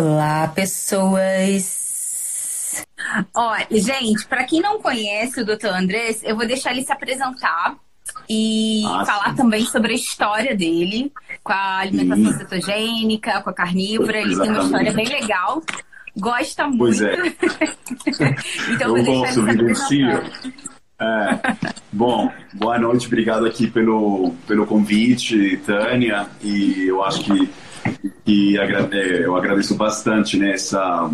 Olá, pessoas! Olha, gente, para quem não conhece o Dr. Andrés, eu vou deixar ele se apresentar e ah, falar sim. também sobre a história dele, com a alimentação sim. cetogênica, com a carnívora. Ele tem uma história bem legal. Gosta muito. Pois é. então, eu vou posso ele se é, bom, boa noite, obrigado aqui pelo, pelo convite, Tânia, e eu acho que, é, eu agradeço bastante né, essa,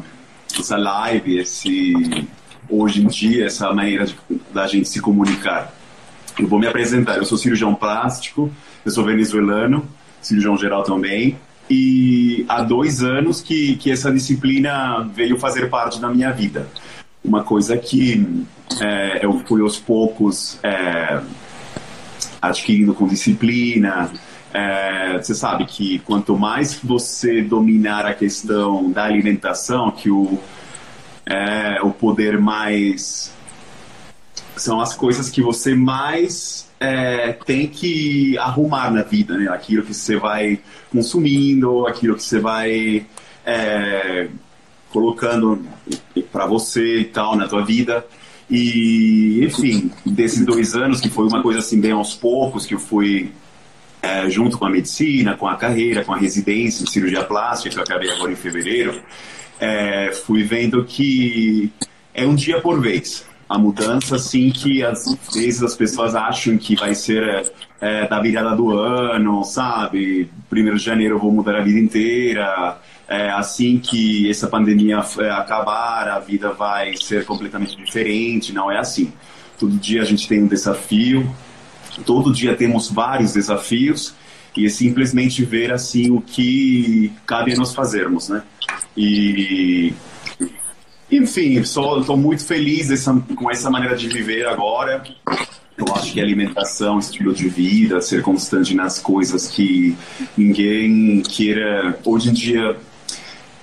essa live, esse, hoje em dia, essa maneira de, da gente se comunicar. Eu vou me apresentar, eu sou cirurgião plástico, eu sou venezuelano, cirurgião geral também, e há dois anos que, que essa disciplina veio fazer parte da minha vida. Uma coisa que é, eu fui aos poucos é, adquirindo com disciplina, é, você sabe que quanto mais você dominar a questão da alimentação, que o, é, o poder mais. São as coisas que você mais é, tem que arrumar na vida, né? Aquilo que você vai consumindo, aquilo que você vai é, colocando para você e tal na tua vida. E, enfim, desses dois anos, que foi uma coisa assim bem aos poucos, que eu fui é, junto com a medicina, com a carreira, com a residência em cirurgia plástica, que eu acabei agora em fevereiro, é, fui vendo que é um dia por vez. A mudança, assim, que às vezes as pessoas acham que vai ser é, da virada do ano, sabe? Primeiro de janeiro eu vou mudar a vida inteira. É, assim que essa pandemia é, acabar, a vida vai ser completamente diferente. Não é assim. Todo dia a gente tem um desafio, Todo dia temos vários desafios e é simplesmente ver assim o que cabe a nós fazermos, né? E enfim, estou muito feliz com essa maneira de viver agora. Eu acho que alimentação, estilo de vida, ser constante nas coisas que ninguém queira. Hoje em dia,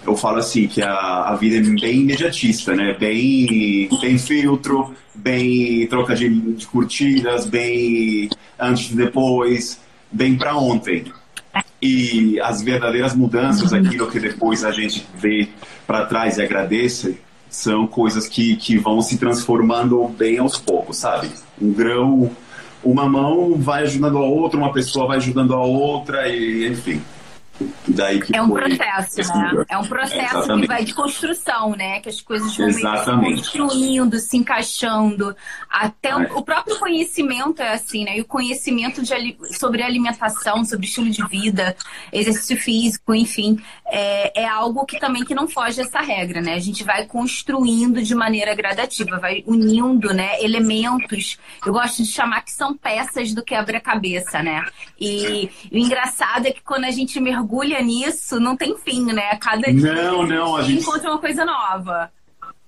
eu falo assim que a, a vida é bem imediatista, né? Bem, bem filtro, bem troca de, de curtidas, bem antes e depois, bem para ontem. E as verdadeiras mudanças, uhum. aquilo que depois a gente vê para trás e agradece, são coisas que, que vão se transformando bem aos poucos, sabe? Um grão, uma mão vai ajudando a outra, uma pessoa vai ajudando a outra, e enfim. Daí que é um processo, né? É um processo é, que vai de construção, né? Que as coisas vão se construindo, se encaixando. Até é. o, o, próprio conhecimento é assim, né? E o conhecimento de, sobre alimentação, sobre estilo de vida, exercício físico, enfim, é, é algo que também que não foge dessa regra, né? A gente vai construindo de maneira gradativa, vai unindo, né? Elementos. Eu gosto de chamar que são peças do quebra-cabeça, né? E, e o engraçado é que quando a gente mergulha mergulha nisso, não tem fim, né? Cada dia não, não, a gente encontra uma coisa nova.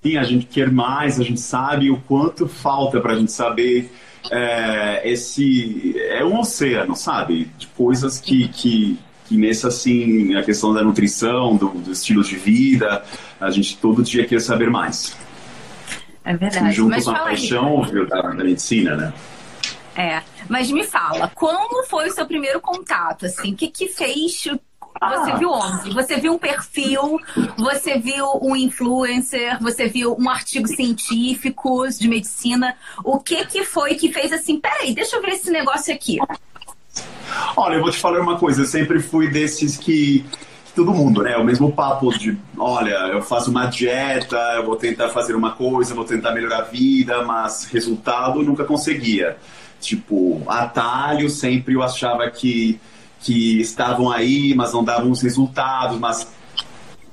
Sim, a gente quer mais, a gente sabe o quanto falta para a gente saber é, esse é um oceano, sabe, de coisas que, que, que nesse assim a questão da nutrição, do, do estilo de vida, a gente todo dia quer saber mais. É verdade. Junto Mas com a paixão aí. da, da medicina, né? É, mas me fala, como foi o seu primeiro contato? Assim, o que que fez? Você ah. viu onde? Você viu um perfil? Você viu um influencer? Você viu um artigo científico de medicina? O que que foi que fez assim? Peraí, deixa eu ver esse negócio aqui. Olha, eu vou te falar uma coisa. Eu sempre fui desses que todo mundo, né? O mesmo papo de, olha, eu faço uma dieta, eu vou tentar fazer uma coisa, vou tentar melhorar a vida, mas resultado nunca conseguia tipo, atalho, sempre eu achava que, que estavam aí, mas não davam os resultados, mas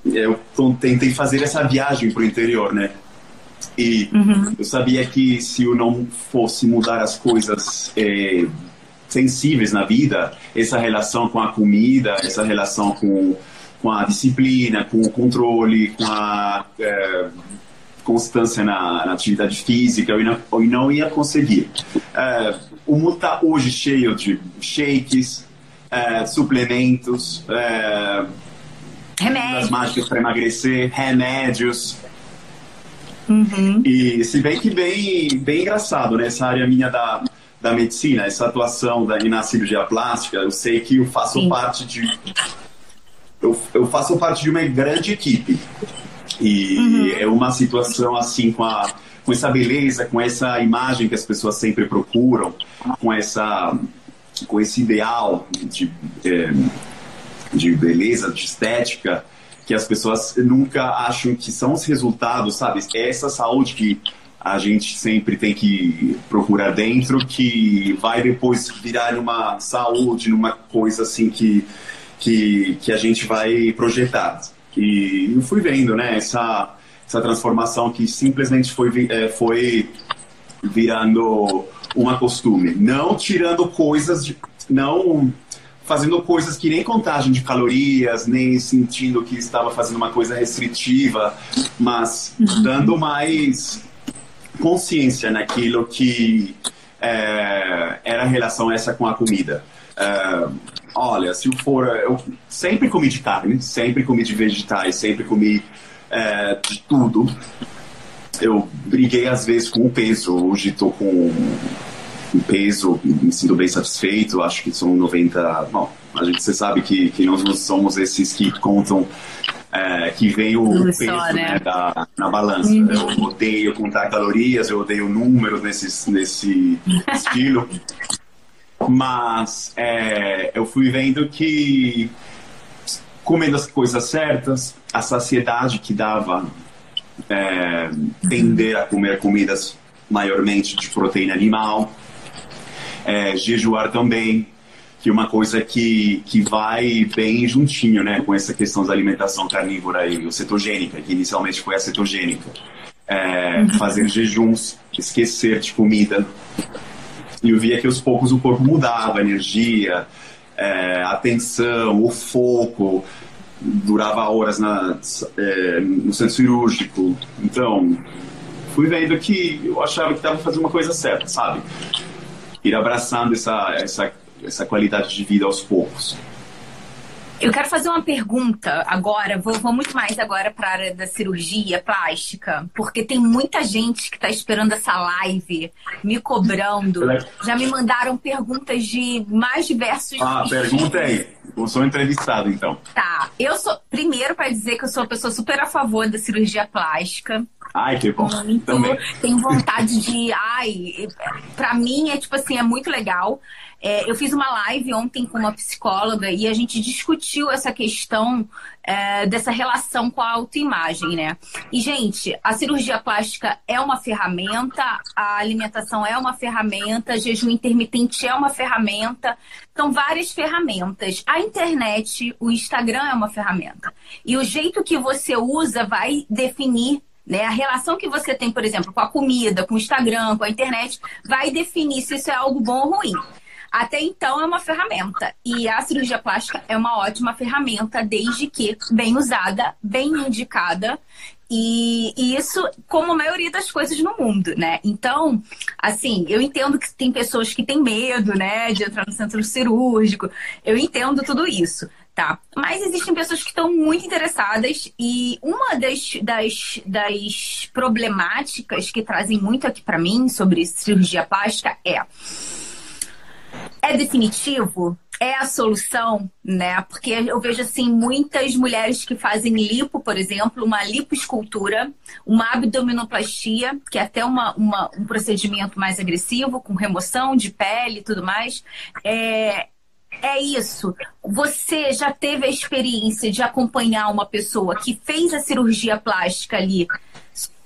eu tentei fazer essa viagem para o interior, né? E uhum. eu sabia que se eu não fosse mudar as coisas é, sensíveis na vida, essa relação com a comida, essa relação com, com a disciplina, com o controle, com a é, constância na, na, atividade física, eu não, eu não ia conseguir. É, o mundo está hoje cheio de shakes, é, suplementos, é, remédios mágicas para emagrecer, remédios. Uhum. E se bem que bem, bem engraçado, né? Essa área minha da, da medicina, essa atuação da, na cirurgia plástica, eu sei que eu faço Sim. parte de eu, eu faço parte de uma grande equipe. E uhum. é uma situação assim com, a, com essa beleza, com essa imagem que as pessoas sempre procuram, com essa com esse ideal de, é, de beleza, de estética, que as pessoas nunca acham que são os resultados, sabe? É essa saúde que a gente sempre tem que procurar dentro, que vai depois virar numa saúde, numa coisa assim que, que, que a gente vai projetar. E eu fui vendo, né, essa, essa transformação que simplesmente foi, é, foi virando uma costume. Não tirando coisas, de, não fazendo coisas que nem contagem de calorias, nem sentindo que estava fazendo uma coisa restritiva, mas dando mais consciência naquilo que é, era a relação essa com a comida. É, olha, se for. Eu sempre comi de carne, sempre comi de vegetais, sempre comi é, de tudo. Eu briguei às vezes com o peso, hoje estou com um peso, me sinto bem satisfeito, acho que são 90. Bom, a gente você sabe que, que nós não somos esses que contam é, que vem o Não peso só, né? Né, da, na balança. Uhum. Eu odeio contar calorias, eu odeio números nesse, nesse estilo. Mas é, eu fui vendo que comendo as coisas certas, a saciedade que dava é, tender a comer comidas maiormente de proteína animal, é, jejuar também, que uma coisa que, que vai bem juntinho, né, com essa questão da alimentação carnívora e cetogênica, que inicialmente foi a cetogênica. É, uhum. fazer jejuns, esquecer de comida. E eu via que aos poucos o corpo mudava, a energia, é, a atenção, o foco, durava horas na, é, no centro cirúrgico. Então, fui vendo que eu achava que estava fazendo uma coisa certa, sabe? Ir abraçando essa, essa essa qualidade de vida aos poucos. Eu quero fazer uma pergunta agora, vou, vou muito mais agora para a área da cirurgia plástica, porque tem muita gente que está esperando essa live, me cobrando. Já me mandaram perguntas de mais diversos. Ah, pergunta aí. Eu sou entrevistado, então. Tá. Eu sou. Primeiro, para dizer que eu sou uma pessoa super a favor da cirurgia plástica. Ai, que bom. Muito, Também. Tenho vontade de. Ai, para mim é tipo assim, é muito legal. É, eu fiz uma live ontem com uma psicóloga e a gente discutiu essa questão é, dessa relação com a autoimagem, né? E, gente, a cirurgia plástica é uma ferramenta, a alimentação é uma ferramenta, jejum intermitente é uma ferramenta, são várias ferramentas. A internet, o Instagram é uma ferramenta. E o jeito que você usa vai definir né? A relação que você tem, por exemplo, com a comida, com o Instagram, com a internet, vai definir se isso é algo bom ou ruim. Até então é uma ferramenta. E a cirurgia plástica é uma ótima ferramenta, desde que bem usada, bem indicada. E, e, isso, como a maioria das coisas no mundo, né? Então, assim, eu entendo que tem pessoas que têm medo, né, de entrar no centro cirúrgico. Eu entendo tudo isso, tá? Mas existem pessoas que estão muito interessadas e uma das, das, das problemáticas que trazem muito aqui para mim sobre cirurgia plástica é é definitivo? É a solução, né? Porque eu vejo assim muitas mulheres que fazem lipo, por exemplo, uma lipoescultura, uma abdominoplastia, que é até uma, uma um procedimento mais agressivo, com remoção de pele e tudo mais. É, é isso. Você já teve a experiência de acompanhar uma pessoa que fez a cirurgia plástica ali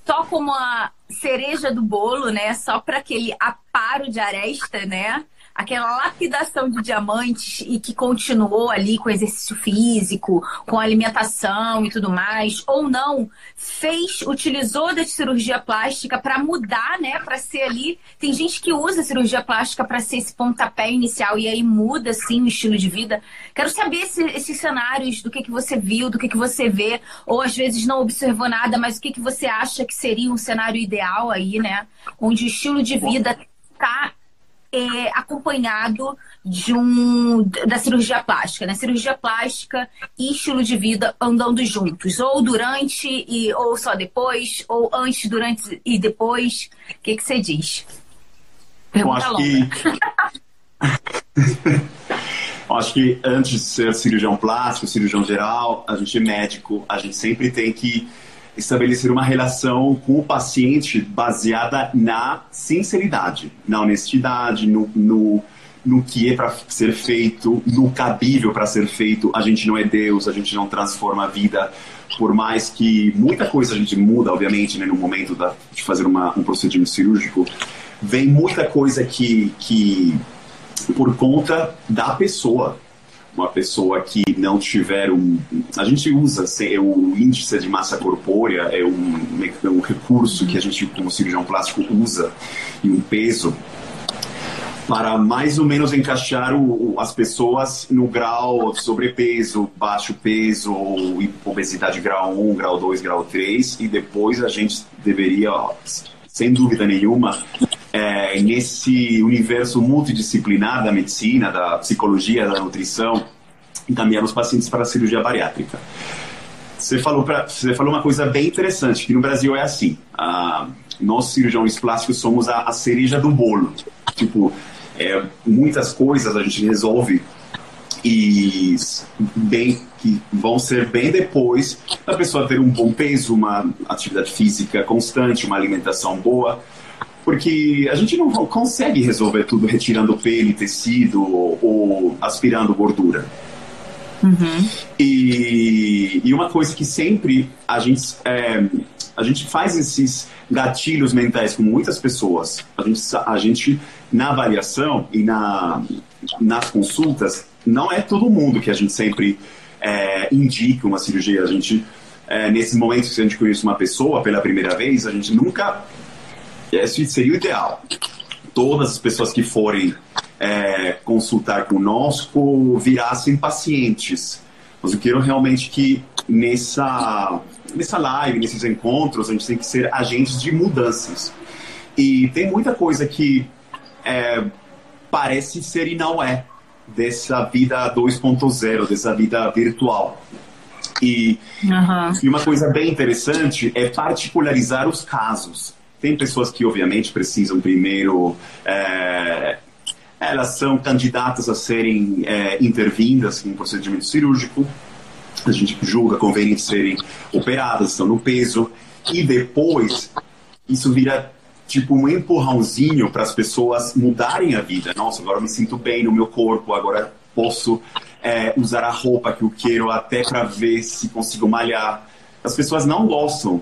só como a cereja do bolo, né? Só para aquele aparo de aresta, né? Aquela lapidação de diamantes e que continuou ali com exercício físico, com alimentação e tudo mais, ou não, fez, utilizou da cirurgia plástica para mudar, né, para ser ali. Tem gente que usa a cirurgia plástica para ser esse pontapé inicial e aí muda assim o estilo de vida. Quero saber esse, esses cenários do que que você viu, do que que você vê, ou às vezes não observou nada, mas o que que você acha que seria um cenário ideal aí, né, onde o estilo de vida tá é, acompanhado de um da cirurgia plástica, né? Cirurgia plástica e estilo de vida andando juntos, ou durante e ou só depois, ou antes, durante e depois. O que, que você diz? Pergunta Eu acho longa. Que... Acho que antes de ser cirurgião plástico, cirurgião geral, a gente é médico, a gente sempre tem que estabelecer uma relação com o paciente baseada na sinceridade, na honestidade, no, no, no que é para ser feito, no cabível para ser feito. A gente não é Deus, a gente não transforma a vida, por mais que muita coisa a gente muda, obviamente, né, no momento da, de fazer uma, um procedimento cirúrgico, vem muita coisa que, que por conta da pessoa uma pessoa que não tiver um. A gente usa é o índice de massa corpórea, é um, é um recurso que a gente, como cirurgião plástico, usa, e um peso, para mais ou menos encaixar o, as pessoas no grau sobrepeso, baixo peso, obesidade grau 1, grau 2, grau 3, e depois a gente deveria, sem dúvida nenhuma, é, nesse universo multidisciplinar da medicina, da psicologia, da nutrição, encaminhar os pacientes para a cirurgia bariátrica. Você falou, pra, você falou uma coisa bem interessante, que no Brasil é assim. A, nós, cirurgiões plásticos, somos a, a cereja do bolo. Tipo, é, muitas coisas a gente resolve e bem que vão ser bem depois da pessoa ter um bom peso, uma atividade física constante, uma alimentação boa porque a gente não consegue resolver tudo retirando pele, tecido ou aspirando gordura. Uhum. E, e, uma coisa que sempre a gente, é, a gente faz esses gatilhos mentais com muitas pessoas. A gente, a gente na avaliação e na, nas consultas, não é todo mundo que a gente sempre é, indica uma cirurgia. A gente, é, nesses momentos que a gente conhece uma pessoa pela primeira vez, a gente nunca esse seria o ideal. Todas as pessoas que forem é, consultar conosco virassem pacientes. Mas eu quero realmente que nessa, nessa live, nesses encontros, a gente tem que ser agentes de mudanças. E tem muita coisa que é, parece ser e não é dessa vida 2.0, dessa vida virtual. E, uhum. e uma coisa bem interessante é particularizar os casos. Tem pessoas que, obviamente, precisam primeiro. É, elas são candidatas a serem é, intervindas em um procedimento cirúrgico. A gente julga conveniente serem operadas, estão no peso. E depois, isso vira tipo um empurrãozinho para as pessoas mudarem a vida. Nossa, agora eu me sinto bem no meu corpo, agora posso é, usar a roupa que eu quero até para ver se consigo malhar. As pessoas não gostam.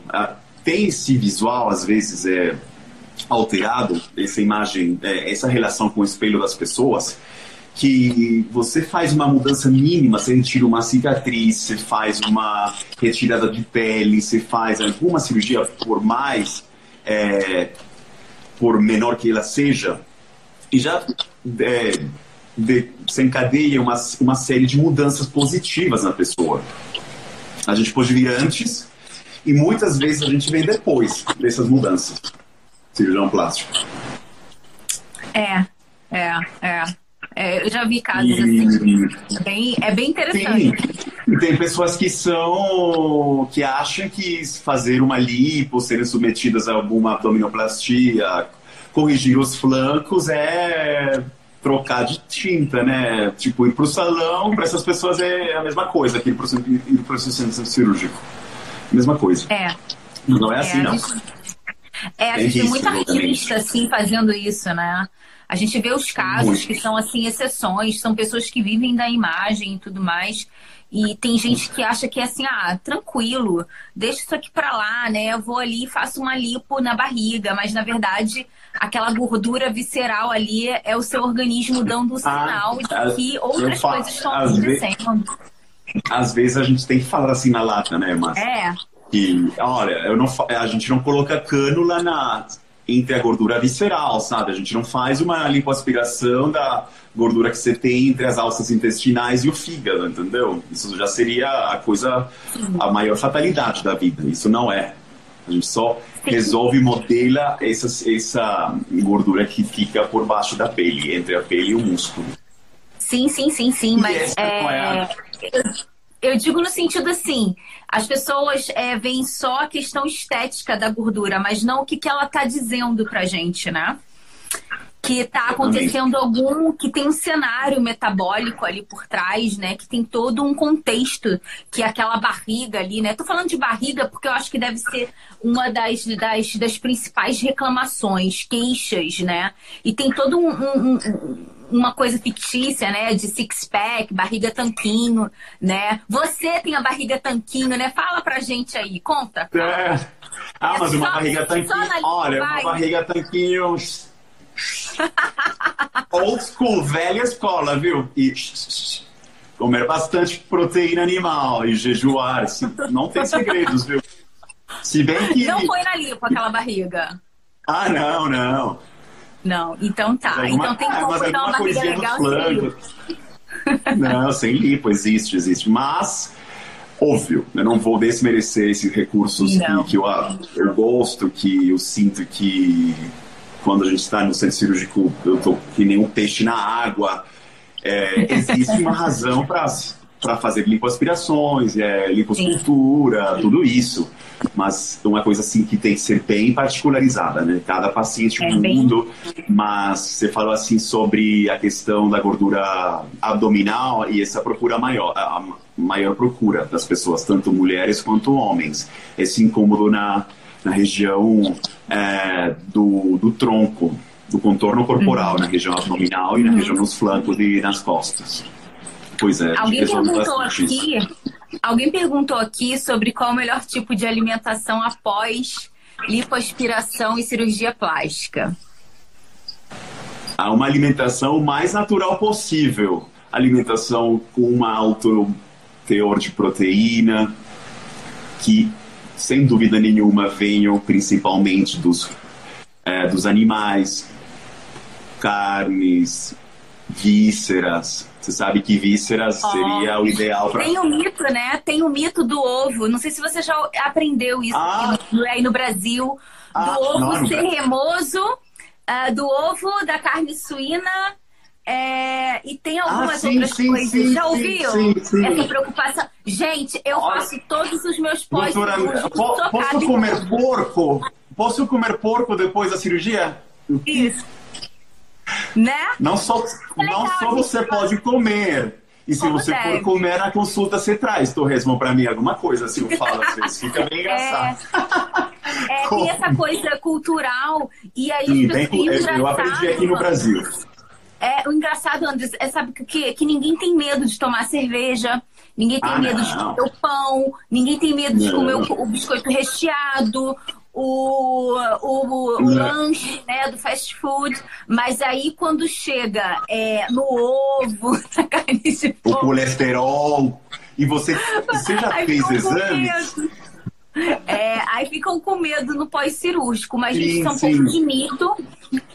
Tem esse visual, às vezes, é alterado, essa imagem, é, essa relação com o espelho das pessoas, que você faz uma mudança mínima, você retira uma cicatriz, você faz uma retirada de pele, você faz alguma cirurgia, por mais, é, por menor que ela seja, e já é, desencadeia uma, uma série de mudanças positivas na pessoa. A gente pode vir antes e muitas vezes a gente vê depois dessas mudanças. Cirurgião plástico. É, é, é. É, eu já vi casos e... assim. É bem, é bem interessante. Sim. Tem pessoas que são. que acham que fazer uma lipo, serem submetidas a alguma abdominoplastia, corrigir os flancos é trocar de tinta, né? Tipo, ir pro salão, para essas pessoas é a mesma coisa que ir ir pro centro cirúrgico mesma coisa. É. Não é assim, é, não. Gente, é, a gente tem muita artista, assim, fazendo isso, né? A gente vê os casos Muito. que são, assim, exceções, são pessoas que vivem da imagem e tudo mais. E tem gente que acha que é assim, ah, tranquilo, deixa isso aqui pra lá, né? Eu vou ali e faço uma lipo na barriga, mas na verdade aquela gordura visceral ali é o seu organismo dando o ah, sinal ah, de que outras coisas estão acontecendo. Vezes às vezes a gente tem que falar assim na lata, né, mas É. Que, olha, eu não, a gente não coloca cânula na, entre a gordura visceral, sabe? A gente não faz uma lipoaspiração da gordura que você tem entre as alças intestinais e o fígado, entendeu? Isso já seria a coisa, a maior fatalidade da vida. Isso não é. A gente só resolve modela essa, essa gordura que fica por baixo da pele, entre a pele e o músculo. Sim, sim, sim, sim, mas é, é eu digo no sentido assim, as pessoas é, veem só a questão estética da gordura, mas não o que, que ela está dizendo pra gente, né? que está acontecendo algum que tem um cenário metabólico ali por trás, né? Que tem todo um contexto que é aquela barriga ali, né? Tô falando de barriga porque eu acho que deve ser uma das, das, das principais reclamações, queixas, né? E tem todo um, um, um uma coisa fictícia, né? De six-pack, barriga tanquinho, né? Você tem a barriga tanquinho, né? Fala pra gente aí, conta. É. Ah, mas é uma barriga tanquinho. Olha, vai. uma barriga tanquinho Old school, velha escola, viu? E comer bastante proteína animal e jejuar, não tem segredos, viu? Se bem que. Não foi na lipo aquela barriga. Ah, não, não. Não, então tá. Alguma... então tem como ah, dar uma barriga legal sem Não, sem lipo, existe, existe. Mas, óbvio, eu não vou desmerecer esses recursos que, que eu, eu gosto, que eu sinto que quando a gente está no centro cirúrgico, eu tô que nem um peixe na água. É, existe uma razão para fazer lipoaspirações, é, liposcultura, tudo isso. Mas uma coisa assim que tem que ser bem particularizada, né? Cada paciente é um bem... mundo. Mas você falou assim sobre a questão da gordura abdominal e essa procura maior, a maior procura das pessoas, tanto mulheres quanto homens. Esse incômodo na na região é, do, do tronco, do contorno corporal, uhum. na região abdominal e na uhum. região dos flancos e nas costas. Pois é. Alguém perguntou aqui, alguém perguntou aqui sobre qual o melhor tipo de alimentação após lipoaspiração e cirurgia plástica. Há uma alimentação mais natural possível. Alimentação com um alto teor de proteína, que sem dúvida nenhuma, venham principalmente dos, é, dos animais, carnes, vísceras. Você sabe que vísceras oh, seria o ideal para. Tem o mito, né? Tem o mito do ovo. Não sei se você já aprendeu isso ah. aí no Brasil. Do ah, ovo não, ser remoso, uh, do ovo da carne suína é, e tem algumas ah, sim, outras sim, coisas. Sim, Já ouviu? Essa preocupação. Gente, eu Olha, faço todos os meus pós po Posso comer porco? Posso comer porco depois da cirurgia? Isso. Né? Não só, é não só você pode comer. E se Como você deve. for comer na consulta, você traz torresmo para mim, alguma coisa assim, eu falo às vezes. Fica bem é. engraçado. É, é tem essa coisa cultural. E aí, Sim, bem, eu aprendi aqui no Brasil. É, o engraçado, André, é sabe que, que ninguém tem medo de tomar cerveja, ninguém tem ah, medo não. de comer o pão, ninguém tem medo de comer o, o biscoito recheado, o, o, o lanche né, do fast food, mas aí quando chega é, no ovo, na carne de O colesterol. E você, você já fez exames? É, aí ficam com medo no pós-cirúrgico, mas sim, isso é um sim. pouco de mito.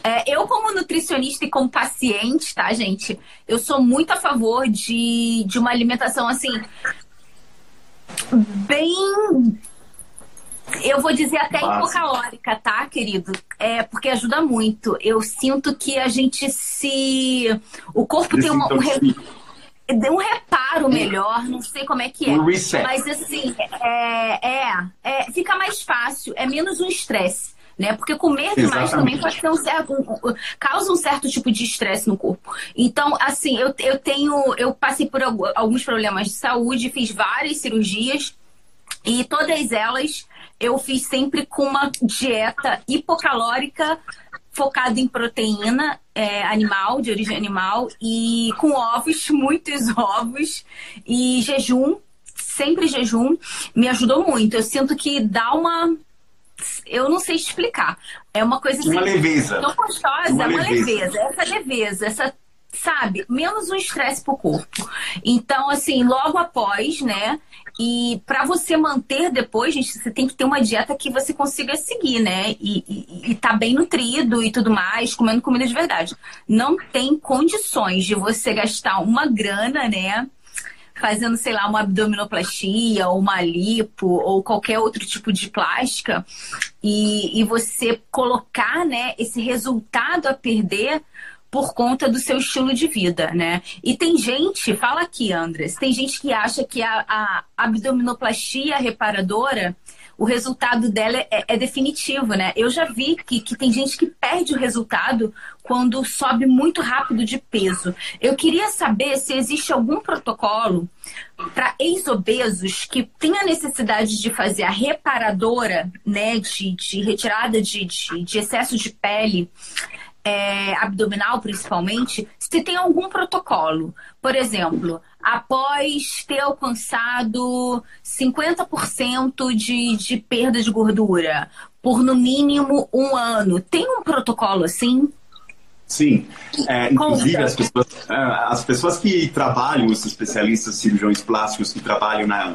É, eu, como nutricionista e como paciente, tá, gente? Eu sou muito a favor de, de uma alimentação assim. Bem. Eu vou dizer até hipocalórica, tá, querido? É, porque ajuda muito. Eu sinto que a gente se. O corpo tem uma, um deu um reparo melhor, não sei como é que é. Um reset. Mas assim, é, é, é fica mais fácil, é menos um estresse. Né? Porque comer demais Exatamente. também pode ter um certo, um, causa um certo tipo de estresse no corpo. Então, assim, eu, eu tenho, eu passei por alguns problemas de saúde, fiz várias cirurgias e todas elas eu fiz sempre com uma dieta hipocalórica focada em proteína é, animal, de origem animal, e com ovos, muitos ovos, e jejum, sempre jejum, me ajudou muito. Eu sinto que dá uma. Eu não sei explicar. É uma coisa assim. Uma leveza. Tão gostosa, uma, uma leveza. leveza. Essa leveza, essa sabe, menos um estresse pro corpo. Então, assim, logo após, né, e para você manter depois, gente, você tem que ter uma dieta que você consiga seguir, né? E, e, e tá bem nutrido e tudo mais, comendo comida de verdade. Não tem condições de você gastar uma grana, né? Fazendo, sei lá, uma abdominoplastia, ou uma lipo, ou qualquer outro tipo de plástica, e, e você colocar, né, esse resultado a perder por conta do seu estilo de vida, né? E tem gente, fala aqui, Andres, tem gente que acha que a, a abdominoplastia reparadora, o resultado dela é, é, definitivo, né? Eu já vi que, que tem gente que perde o resultado quando sobe muito rápido de peso. Eu queria saber se existe algum protocolo para ex-obesos que tem a necessidade de fazer a reparadora, né, de, de retirada de, de, de excesso de pele é, abdominal, principalmente, se tem algum protocolo. Por exemplo, após ter alcançado 50% de, de perda de gordura por no mínimo um ano, tem um protocolo assim? Sim, é, inclusive as pessoas, é, as pessoas que trabalham, os especialistas cirurgiões plásticos que trabalham na,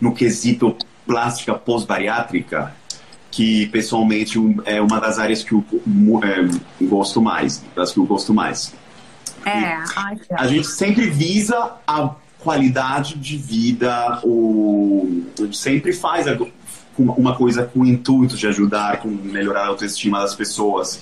no quesito plástica pós-bariátrica, que pessoalmente é uma das áreas que eu é, gosto mais, das que eu gosto mais. É, a gente sempre visa a qualidade de vida, o, a gente sempre faz uma coisa com o intuito de ajudar, com melhorar a autoestima das pessoas.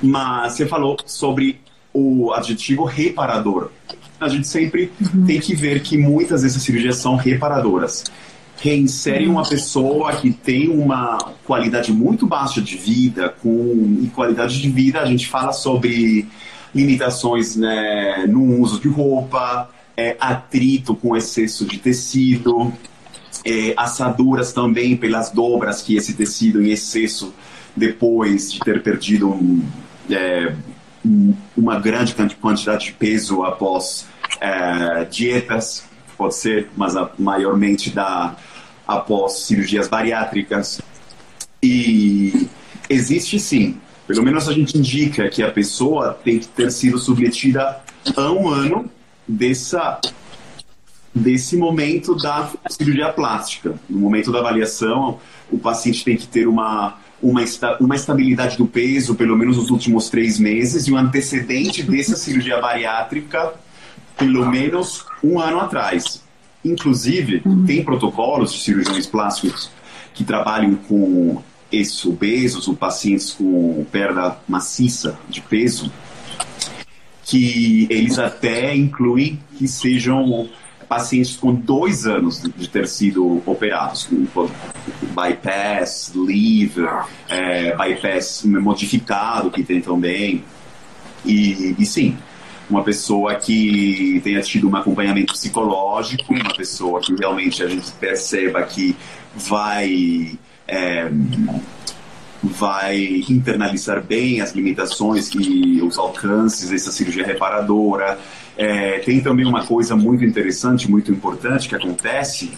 Mas você falou sobre o adjetivo reparador. A gente sempre uhum. tem que ver que muitas dessas cirurgias são reparadoras reinsere uma pessoa que tem uma qualidade muito baixa de vida, com e qualidade de vida a gente fala sobre limitações né, no uso de roupa, é, atrito com excesso de tecido, é, assaduras também pelas dobras que esse tecido em excesso depois de ter perdido um, é, uma grande quantidade de peso após é, dietas, pode ser, mas a, maiormente da após cirurgias bariátricas. E existe sim, pelo menos a gente indica que a pessoa tem que ter sido submetida a um ano dessa, desse momento da cirurgia plástica. No momento da avaliação, o paciente tem que ter uma, uma, uma estabilidade do peso, pelo menos nos últimos três meses, e um antecedente dessa cirurgia bariátrica, pelo menos um ano atrás. Inclusive, uhum. tem protocolos de cirurgiões plásticos que trabalham com esses obesos ou pacientes com perda maciça de peso, que eles até incluem que sejam pacientes com dois anos de ter sido operados, com bypass, liver, é, bypass modificado que tem também. E, e sim, uma pessoa que tenha tido um acompanhamento psicológico, uma pessoa que realmente a gente perceba que vai é, vai internalizar bem as limitações e os alcances dessa cirurgia reparadora. É, tem também uma coisa muito interessante, muito importante que acontece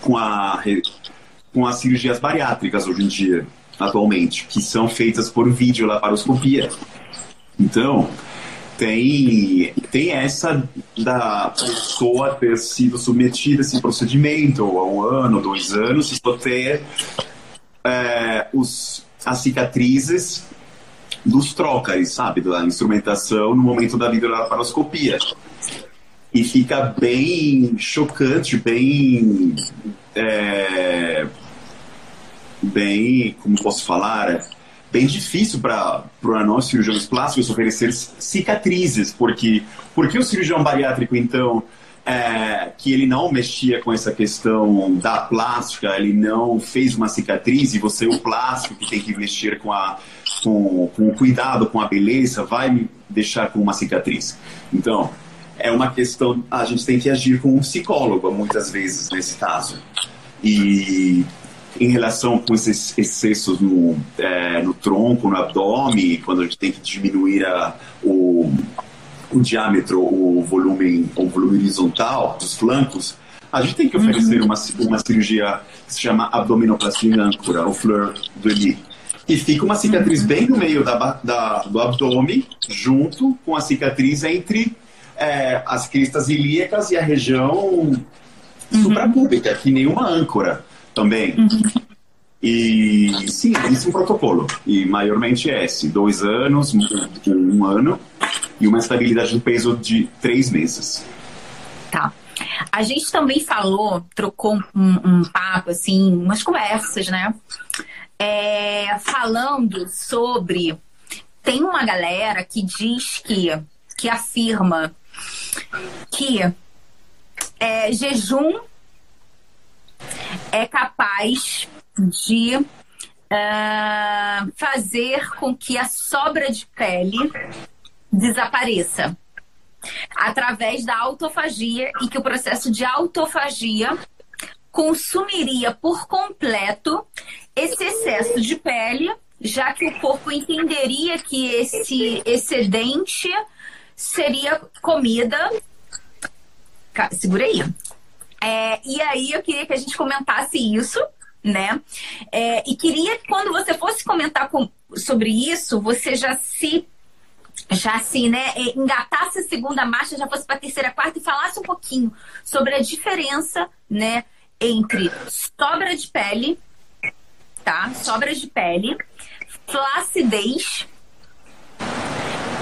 com, a, com as cirurgias bariátricas hoje em dia, atualmente, que são feitas por videolaparoscopia. Então, tem, tem essa da pessoa ter sido submetida a esse procedimento há um ano, dois anos, e só ter é, os, as cicatrizes dos trócares, sabe, da instrumentação no momento da videolaparoscopia. E fica bem chocante, bem. É, bem. Como posso falar? Bem difícil para nós cirurgiões plásticos oferecer cicatrizes, porque porque o cirurgião bariátrico então é, que ele não mexia com essa questão da plástica, ele não fez uma cicatriz e você o plástico que tem que mexer com a com, com o cuidado com a beleza vai me deixar com uma cicatriz. Então é uma questão a gente tem que agir com um psicólogo muitas vezes nesse caso e em relação com esses excessos no, é, no tronco, no abdômen, quando a gente tem que diminuir a, o, o diâmetro, o volume, o volume horizontal dos flancos, a gente tem que oferecer uhum. uma, uma cirurgia que se chama abdominoplastia âncora, o fleur do Eli. E fica uma cicatriz uhum. bem no meio da, da, do abdômen, junto com a cicatriz entre é, as cristas ilíacas e a região uhum. suprapúbica, que nenhuma âncora também. Uhum. E sim, existe um protocolo. E maiormente é esse: dois anos, um ano e uma estabilidade do peso de três meses. Tá. A gente também falou, trocou um, um papo, assim, umas conversas, né? É, falando sobre. Tem uma galera que diz que, que afirma que é, jejum é capaz de uh, fazer com que a sobra de pele desapareça através da autofagia e que o processo de autofagia consumiria por completo esse excesso de pele, já que o corpo entenderia que esse excedente seria comida. Segura aí. É, e aí eu queria que a gente comentasse isso, né? É, e queria que quando você fosse comentar com, sobre isso, você já se já assim, né, é, engatasse a segunda marcha, já fosse para a terceira, quarta e falasse um pouquinho sobre a diferença, né, entre sobra de pele, tá? Sobra de pele, flacidez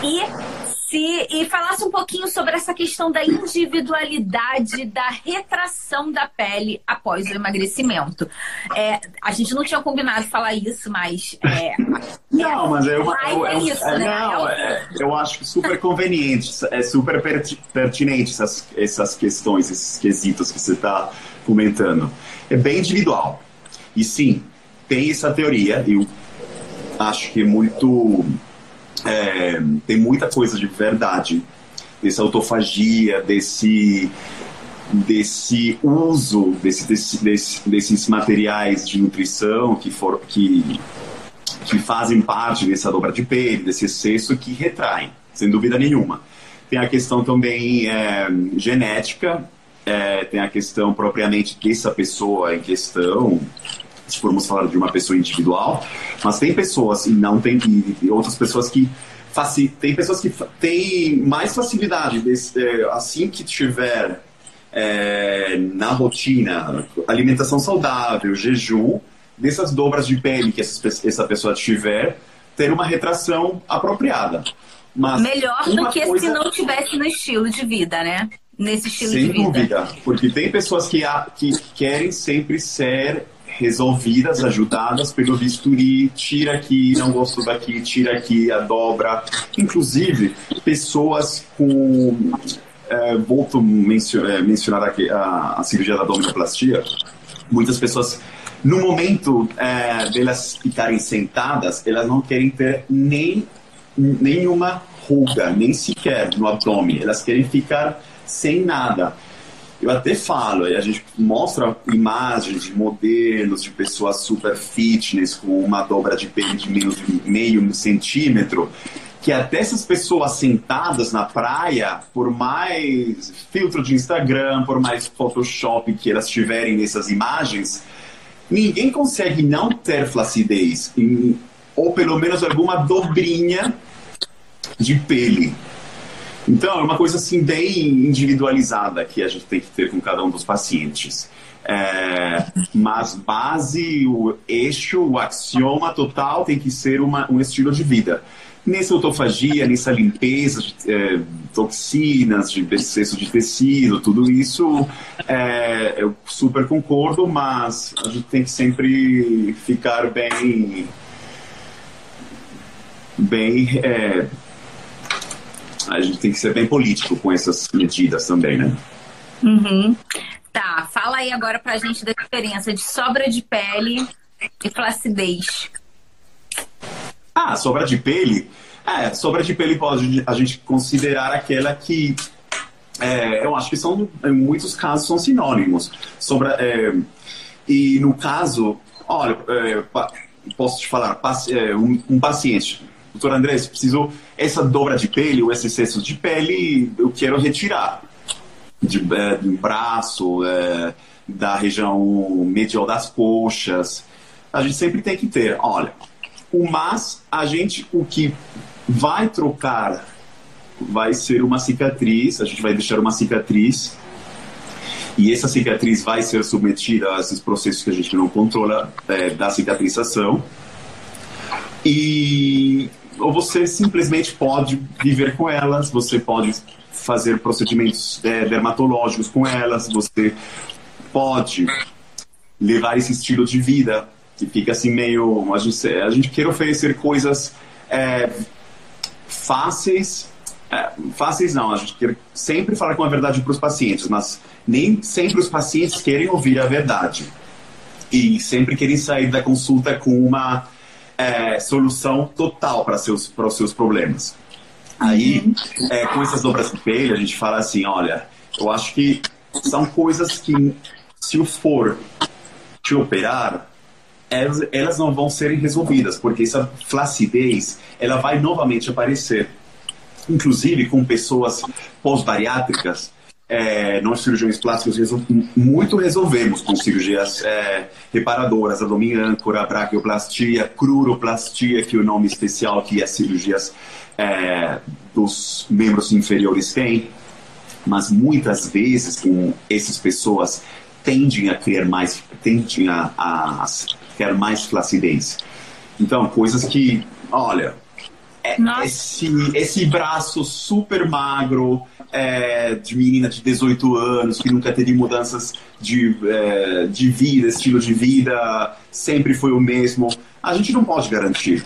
e se e falasse um pouquinho sobre essa questão da individualidade da retração da pele após o emagrecimento. É, a gente não tinha combinado falar isso, mas é, não, mas uma, é, é isso, é, né? Não, é, eu acho super conveniente, é super pertinente essas, essas questões, esses quesitos que você está comentando. É bem individual. E sim, tem essa teoria, eu acho que é muito é, tem muita coisa de verdade dessa autofagia, desse desse uso desse, desse, desse, desses materiais de nutrição que, for, que, que fazem parte dessa dobra de pele, desse excesso que retraem, sem dúvida nenhuma. Tem a questão também é, genética, é, tem a questão propriamente dessa pessoa em questão, se formos falar de uma pessoa individual, mas tem pessoas, e não tem, e outras pessoas que tem pessoas que têm mais facilidade, desse, é, assim que tiver é, na rotina, alimentação saudável, jejum, dessas dobras de pele que essa, essa pessoa tiver, ter uma retração apropriada. Mas Melhor do que coisa... se não tivesse no estilo de vida, né? Nesse estilo Sem de vida. Sem dúvida, porque tem pessoas que, que querem sempre ser resolvidas, ajudadas pelo bisturi, tira aqui, não gosto daqui, tira aqui, a dobra. Inclusive, pessoas com. É, volto a mencionar, é, mencionar aqui a, a, cirurgia da abdominoplastia. Muitas pessoas, no momento é, delas ficarem sentadas, elas não querem ter nem nenhuma ruga, nem sequer no abdômen. Elas querem ficar sem nada. Eu até falo, a gente mostra imagens de modelos de pessoas super fitness com uma dobra de pele de menos de meio centímetro, que até essas pessoas sentadas na praia, por mais filtro de Instagram, por mais Photoshop que elas tiverem nessas imagens, ninguém consegue não ter flacidez, ou pelo menos alguma dobrinha de pele. Então, é uma coisa assim bem individualizada que a gente tem que ter com cada um dos pacientes. É, mas base, o eixo, o axioma total tem que ser uma, um estilo de vida. Nessa autofagia, nessa limpeza de é, toxinas, de excesso de tecido, tudo isso, é, eu super concordo, mas a gente tem que sempre ficar bem, bem é, a gente tem que ser bem político com essas medidas também, né? Uhum. Tá, fala aí agora pra gente da diferença de sobra de pele e flacidez. Ah, sobra de pele? É, sobra de pele pode a gente considerar aquela que é, eu acho que são, em muitos casos, são sinônimos. Sobra, é, e no caso, olha, é, posso te falar, é, um, um paciente doutor André, se preciso essa dobra de pele ou esse excesso de pele, eu quero retirar de, é, braço, é, da região medial das coxas. A gente sempre tem que ter, olha, o mas a gente o que vai trocar vai ser uma cicatriz, a gente vai deixar uma cicatriz e essa cicatriz vai ser submetida a esses processos que a gente não controla é, da cicatrização. E ou você simplesmente pode viver com elas, você pode fazer procedimentos é, dermatológicos com elas, você pode levar esse estilo de vida que fica assim meio a gente, a gente quer oferecer coisas é, fáceis é, fáceis não, a gente quer sempre falar com a verdade para os pacientes, mas nem sempre os pacientes querem ouvir a verdade. e sempre querem sair da consulta com uma é, solução total para seus para os seus problemas. Aí, é, com essas dobras de pele, a gente fala assim, olha, eu acho que são coisas que, se eu for te operar, elas, elas não vão ser resolvidas, porque essa flacidez, ela vai novamente aparecer. Inclusive com pessoas pós-bariátricas, é, nós cirurgiões plásticos muito resolvemos com cirurgias é, reparadoras, abdômen âncora, braquioplastia, cruroplastia, que é o nome especial que as cirurgias é, dos membros inferiores têm. Mas muitas vezes com essas pessoas tendem a criar mais, tendem a, a, a ter mais flacidez. Então, coisas que, olha, é, esse, esse braço super magro é, de menina de 18 anos que nunca teve mudanças de, é, de vida, estilo de vida, sempre foi o mesmo, a gente não pode garantir.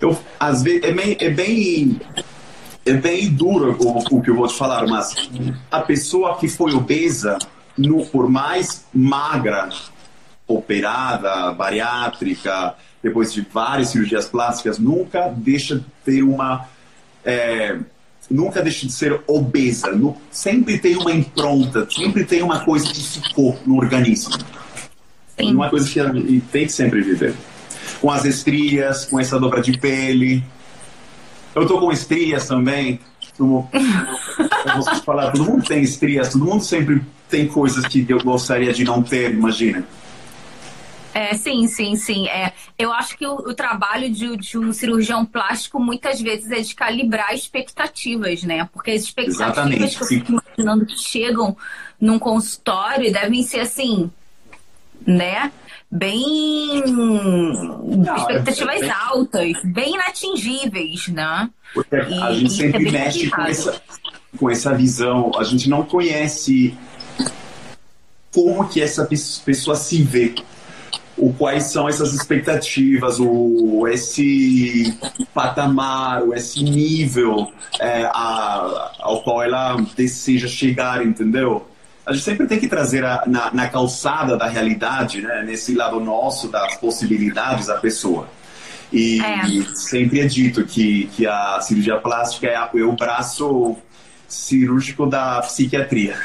Eu, às vezes, é bem, é bem, é bem duro o, o que eu vou te falar, mas a pessoa que foi obesa, no, por mais magra, operada, bariátrica, depois de várias cirurgias plásticas, nunca deixa de ter uma. É, nunca deixa de ser obesa. Sempre tem uma impronta, sempre tem uma coisa que ficou no organismo. Sim. Uma coisa que tem que sempre viver. Com as estrias, com essa dobra de pele. Eu tô com estrias também. Eu vou falar, todo mundo tem estrias, todo mundo sempre tem coisas que eu gostaria de não ter, imagina. É, sim, sim, sim. É, eu acho que o, o trabalho de, de, um cirurgião plástico muitas vezes é de calibrar expectativas, né? Porque as expectativas Exatamente, que eu fico imaginando que chegam num consultório devem ser assim, né? Bem. Não, expectativas é, é, altas, bem inatingíveis, né? Porque a gente sempre é mexe com essa, com essa visão, a gente não conhece como que essa pessoa se vê o quais são essas expectativas, o esse patamar, esse nível é, a, ao qual ela deseja chegar, entendeu? A gente sempre tem que trazer a, na, na, calçada da realidade, né, nesse lado nosso das possibilidades a pessoa. E, é. sempre é dito que, que a cirurgia plástica é, é o braço cirúrgico da psiquiatria.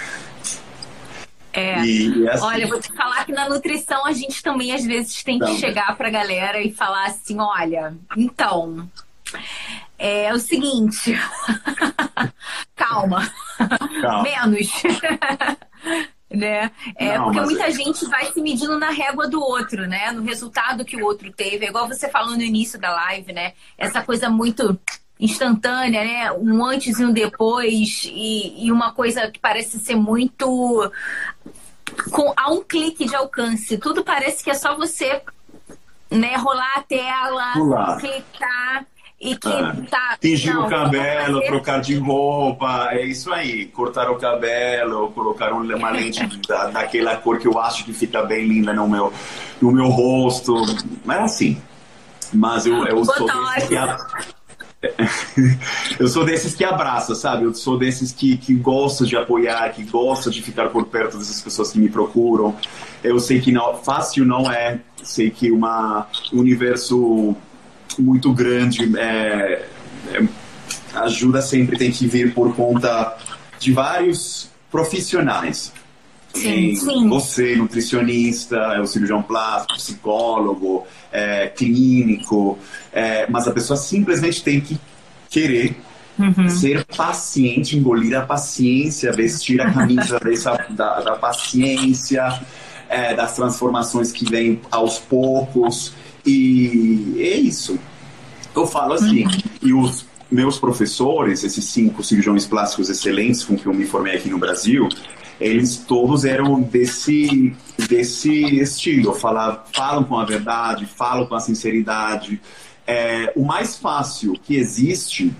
É. E, assim... Olha, vou te falar que na nutrição a gente também às vezes tem que então. chegar pra galera e falar assim: olha, então. É o seguinte. Calma. Calma. Menos. né? É, Não, porque muita é... gente vai se medindo na régua do outro, né? No resultado que o outro teve. É igual você falou no início da live, né? Essa coisa muito instantânea, né? Um antes e um depois, e, e uma coisa que parece ser muito com a um clique de alcance. Tudo parece que é só você né, rolar a tela, rolar. clicar e que ah, tá. Tingir não, o cabelo, fazer... trocar de roupa, é isso aí. Cortar o cabelo, colocar uma lente da, daquela cor que eu acho que fica bem linda no meu, no meu rosto. Mas é assim. Mas eu, eu sou desse que, eu sou desses que abraça, sabe? Eu sou desses que, que gosta de apoiar, que gosta de ficar por perto dessas pessoas que me procuram. Eu sei que não, fácil não é, sei que uma, um universo muito grande é, é, ajuda sempre tem que vir por conta de vários profissionais. Sim, sim. Você, nutricionista, é o cirurgião plástico, psicólogo, é, clínico, é, mas a pessoa simplesmente tem que querer uhum. ser paciente, engolir a paciência, vestir a camisa dessa, da, da paciência, é, das transformações que vêm aos poucos. E é isso. Eu falo assim, uhum. e os meus professores, esses cinco cirurgiões plásticos excelentes com que eu me formei aqui no Brasil, eles todos eram desse, desse estilo, falar, falam com a verdade, falam com a sinceridade. É, o mais fácil que existe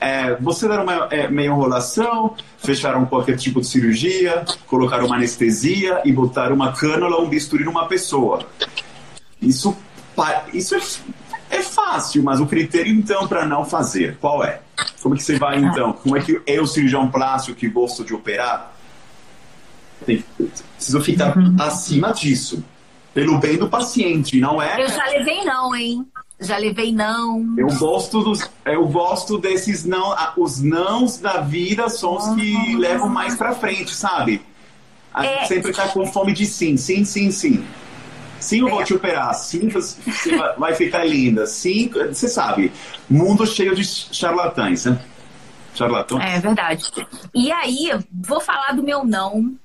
é você dar uma é, meia enrolação, fechar um qualquer tipo de cirurgia, colocar uma anestesia e botar uma cânula, um bisturi numa pessoa. Isso, isso é, é fácil, mas o critério então para não fazer, qual é? Como é que você vai então? Como é que eu, cirurgião plástico que gosto de operar, preciso ficar uhum. acima disso. pelo bem do paciente, não é? Eu já levei não, hein? Já levei não. Eu gosto dos, eu gosto desses não, os nãos da vida são os que uhum. levam mais para frente, sabe? A gente é... sempre tá com fome de sim, sim, sim, sim. Sim, eu vou é. te operar. Sim, você vai ficar linda. Sim, você sabe. Mundo cheio de charlatães, né? Charlatão. É verdade. E aí, vou falar do meu não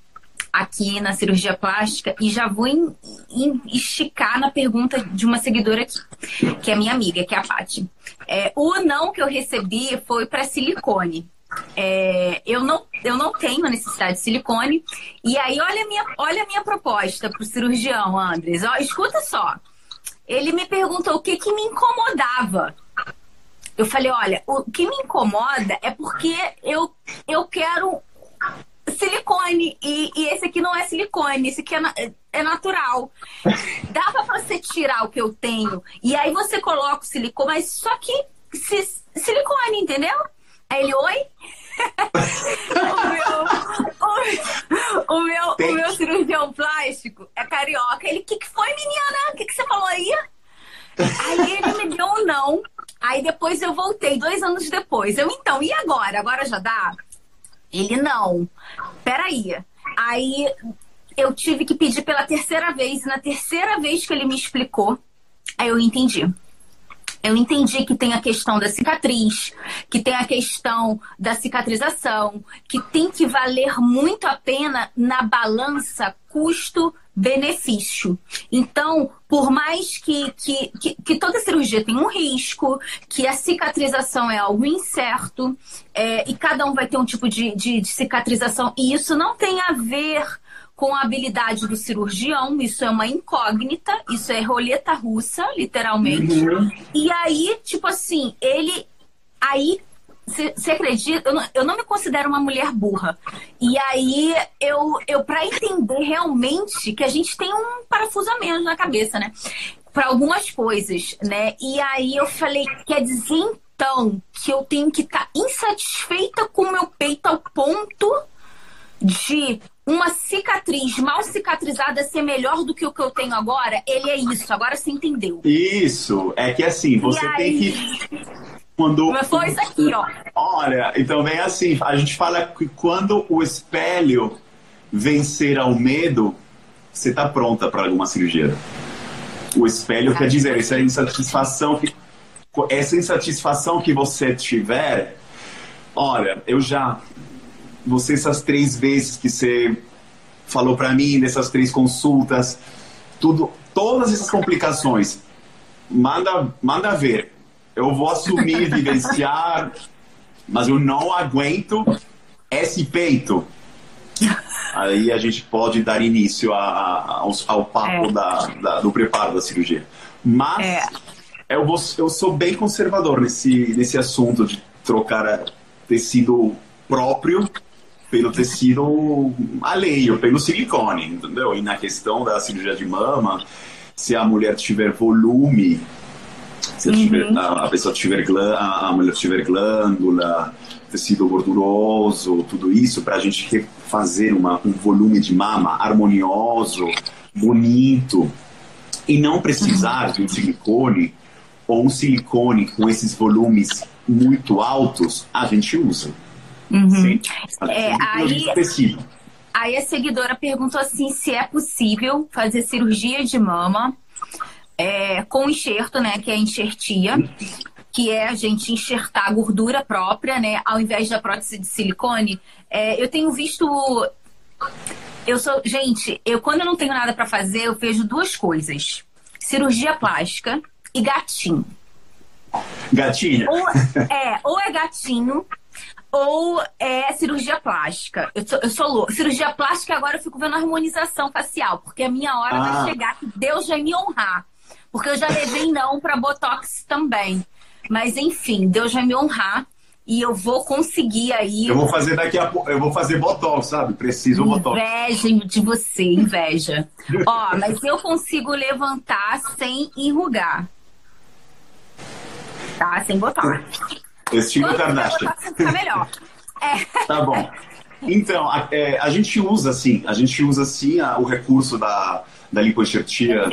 aqui na cirurgia plástica e já vou em, em esticar na pergunta de uma seguidora aqui, que é minha amiga, que é a Paty. É, o não que eu recebi foi para silicone. É, eu, não, eu não tenho necessidade de silicone. E aí, olha a minha, olha a minha proposta para o cirurgião, Andres. Ó, escuta só. Ele me perguntou o que, que me incomodava. Eu falei, olha, o que me incomoda é porque eu, eu quero silicone. E, e, esse aqui não é silicone, esse aqui é, é natural. Dá pra você tirar o que eu tenho. E aí você coloca o silicone, mas só que silicone, entendeu? Aí ele, oi? o, meu, o, o, meu, o meu cirurgião plástico é carioca. Ele, o que, que foi, menina? O que, que você falou aí? Aí ele me deu um não. Aí depois eu voltei, dois anos depois. Eu, então, e agora? Agora já dá? Ele não. Peraí. Aí eu tive que pedir pela terceira vez. E na terceira vez que ele me explicou, aí eu entendi. Eu entendi que tem a questão da cicatriz, que tem a questão da cicatrização, que tem que valer muito a pena na balança custo benefício. Então, por mais que, que, que, que, toda cirurgia tem um risco, que a cicatrização é algo incerto, é, e cada um vai ter um tipo de, de, de cicatrização, e isso não tem a ver com a habilidade do cirurgião, isso é uma incógnita, isso é roleta russa, literalmente. Uhum. E aí, tipo assim, ele. Aí você acredita? Eu não, eu não, me considero uma mulher burra. E aí, eu, eu para entender realmente que a gente tem um parafuso a menos na cabeça, né? Para algumas coisas, né? E aí eu falei, quer dizer então que eu tenho que estar tá insatisfeita com o meu peito ao ponto de uma cicatriz mal cicatrizada ser melhor do que o que eu tenho agora? Ele é isso, agora você entendeu. Isso, é que assim, você tem que quando, Mas foi isso aqui, ó. Olha, então vem assim, a gente fala que quando o espelho vencer ao medo, você está pronta para alguma cirurgia. O espelho quer dizer, essa insatisfação que essa insatisfação que você tiver, olha, eu já você essas três vezes que você falou para mim nessas três consultas, tudo, todas essas complicações, manda manda ver eu vou assumir, vivenciar, mas eu não aguento esse peito. Aí a gente pode dar início a, a, ao, ao, papo é. da, da, do preparo da cirurgia. Mas é. eu, vou, eu sou bem conservador nesse, nesse assunto de trocar tecido próprio pelo tecido alheio, pelo silicone, entendeu? E na questão da cirurgia de mama, se a mulher tiver volume se uhum. tiver, a, a, pessoa tiver glândula, a mulher tiver glândula, tecido gorduroso, tudo isso, para a gente fazer uma, um volume de mama harmonioso, bonito, e não precisar de um silicone ou um silicone com esses volumes muito altos, a gente usa. Uhum. Sim, é, aí, aí a seguidora perguntou assim se é possível fazer cirurgia de mama é, com enxerto, né? Que é a enxertia, que é a gente enxertar a gordura própria, né? Ao invés da prótese de silicone. É, eu tenho visto. Eu sou. Gente, eu quando eu não tenho nada para fazer, eu vejo duas coisas: cirurgia plástica e gatinho. Gatinho? Ou, é, ou é gatinho, ou é cirurgia plástica. Eu sou, eu sou louca. Cirurgia plástica, agora eu fico vendo harmonização facial, porque a minha hora ah. vai chegar, que Deus vai me honrar. Porque eu já levei não para Botox também. Mas enfim, Deus vai me honrar e eu vou conseguir aí. Eu vou fazer daqui a pouco, eu vou fazer Botox, sabe? Preciso Botox. Inveja de você, inveja. Ó, mas eu consigo levantar sem enrugar. Tá? Sem Botox. Estilo Kardashian. Tá melhor. É. Tá bom. Então, a, é, a gente usa assim, a gente usa assim a, o recurso da da lipoenxertia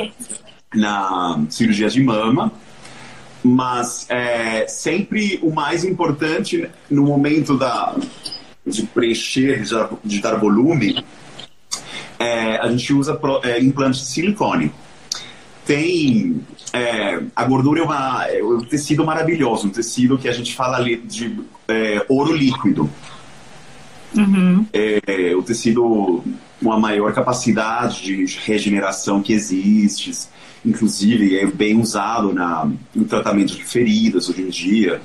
na cirurgia de mama, mas é, sempre o mais importante no momento da, de preencher, de, dar volume, é, a gente usa é, implante de silicone. Tem é, a gordura é, uma, é um tecido maravilhoso, um tecido que a gente fala ali de é, ouro líquido. Uhum. É, o tecido com a maior capacidade de regeneração que existe, inclusive é bem usado na, no tratamento de feridas hoje em dia.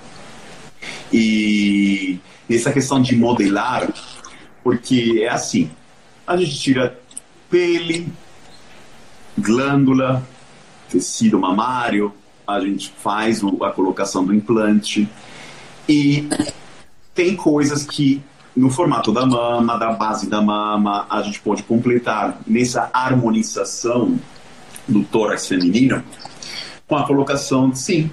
E nessa questão de modelar, porque é assim, a gente tira pele, glândula, tecido mamário, a gente faz a colocação do implante e tem coisas que no formato da mama, da base da mama, a gente pode completar nessa harmonização do tórax feminino com a colocação, sim,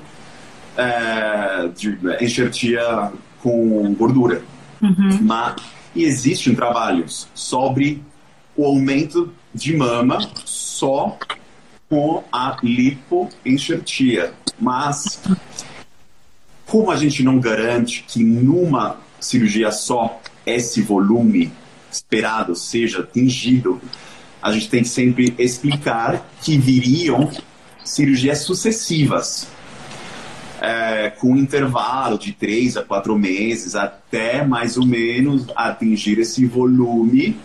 é, de enxertia com gordura. Uhum. Mas e existem trabalhos sobre o aumento de mama só com a lipoenxertia. Mas, como a gente não garante que numa cirurgia só esse volume esperado seja atingido, a gente tem que sempre explicar que viriam cirurgias sucessivas, é, com intervalo de três a quatro meses, até mais ou menos atingir esse volume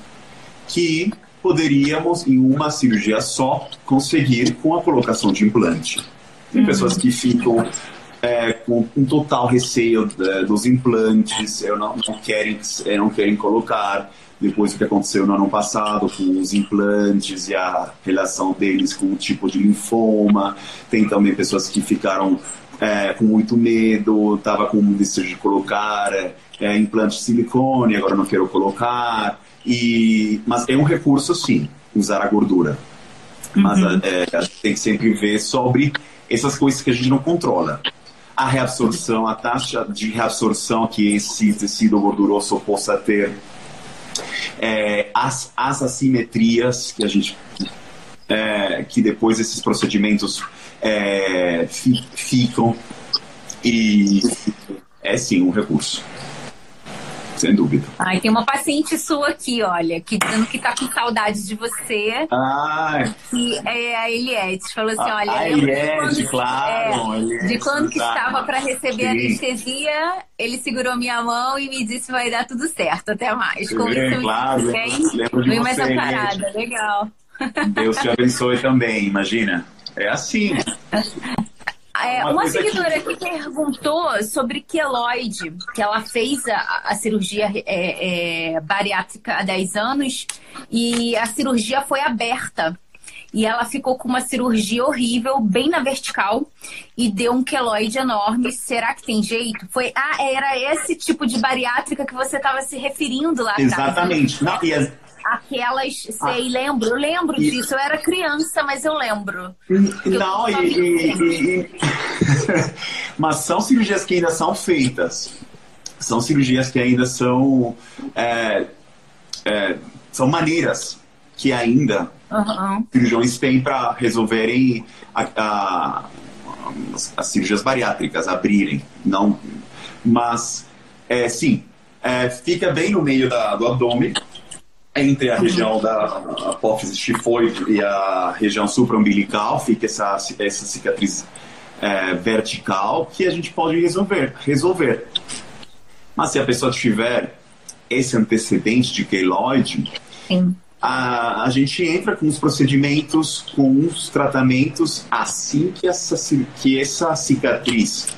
que poderíamos, em uma cirurgia só, conseguir com a colocação de implante. Tem pessoas que ficam é, com um total receio é, dos implantes, eu não, não, querem, não querem colocar. Depois do que aconteceu no ano passado com os implantes e a relação deles com o tipo de linfoma. Tem também pessoas que ficaram é, com muito medo, estava com desejo de colocar é, implante de silicone, agora não quero colocar. E, mas é um recurso, sim, usar a gordura. Mas uhum. é, a gente tem que sempre ver sobre essas coisas que a gente não controla. A reabsorção, a taxa de reabsorção que esse tecido gorduroso possa ter, é, as, as assimetrias que a gente é, que depois esses procedimentos é, fi, ficam e é sim um recurso sem dúvida. Ai, tem uma paciente sua aqui, olha, que dizendo que tá com saudade de você. Ah. Que é a Eliette. Falou assim, olha, a Eliette, de quando, claro. É, Eliette, de quando que estava para receber Sim. anestesia, ele segurou minha mão e me disse vai dar tudo certo. Até mais. Com isso, claro, lembro de mais essa parada, legal. Deus te abençoe também, imagina. É assim. É, uma, uma seguidora que... que perguntou sobre queloide, que ela fez a, a cirurgia é, é, bariátrica há 10 anos e a cirurgia foi aberta. E ela ficou com uma cirurgia horrível, bem na vertical, e deu um queloide enorme. Será que tem jeito? Foi, ah, era esse tipo de bariátrica que você estava se referindo lá atrás. Exatamente. Não, e Aquelas, sei, ah. lembro, eu lembro e... disso. Eu era criança, mas eu lembro. Não, eu e, e, e... mas são cirurgias que ainda são feitas. São cirurgias que ainda são. É, é, são maneiras que ainda uhum. cirurgiões têm para resolverem a, a, as, as, cirurgias bariátricas, abrirem. Não, mas, é, sim, é, fica bem no meio da, do abdômen entre a região da apófise tifoide e a região supraumbilical fica essa, essa cicatriz é, vertical que a gente pode resolver, resolver. Mas se a pessoa tiver esse antecedente de queloide, a, a gente entra com os procedimentos, com os tratamentos assim que essa, que essa cicatriz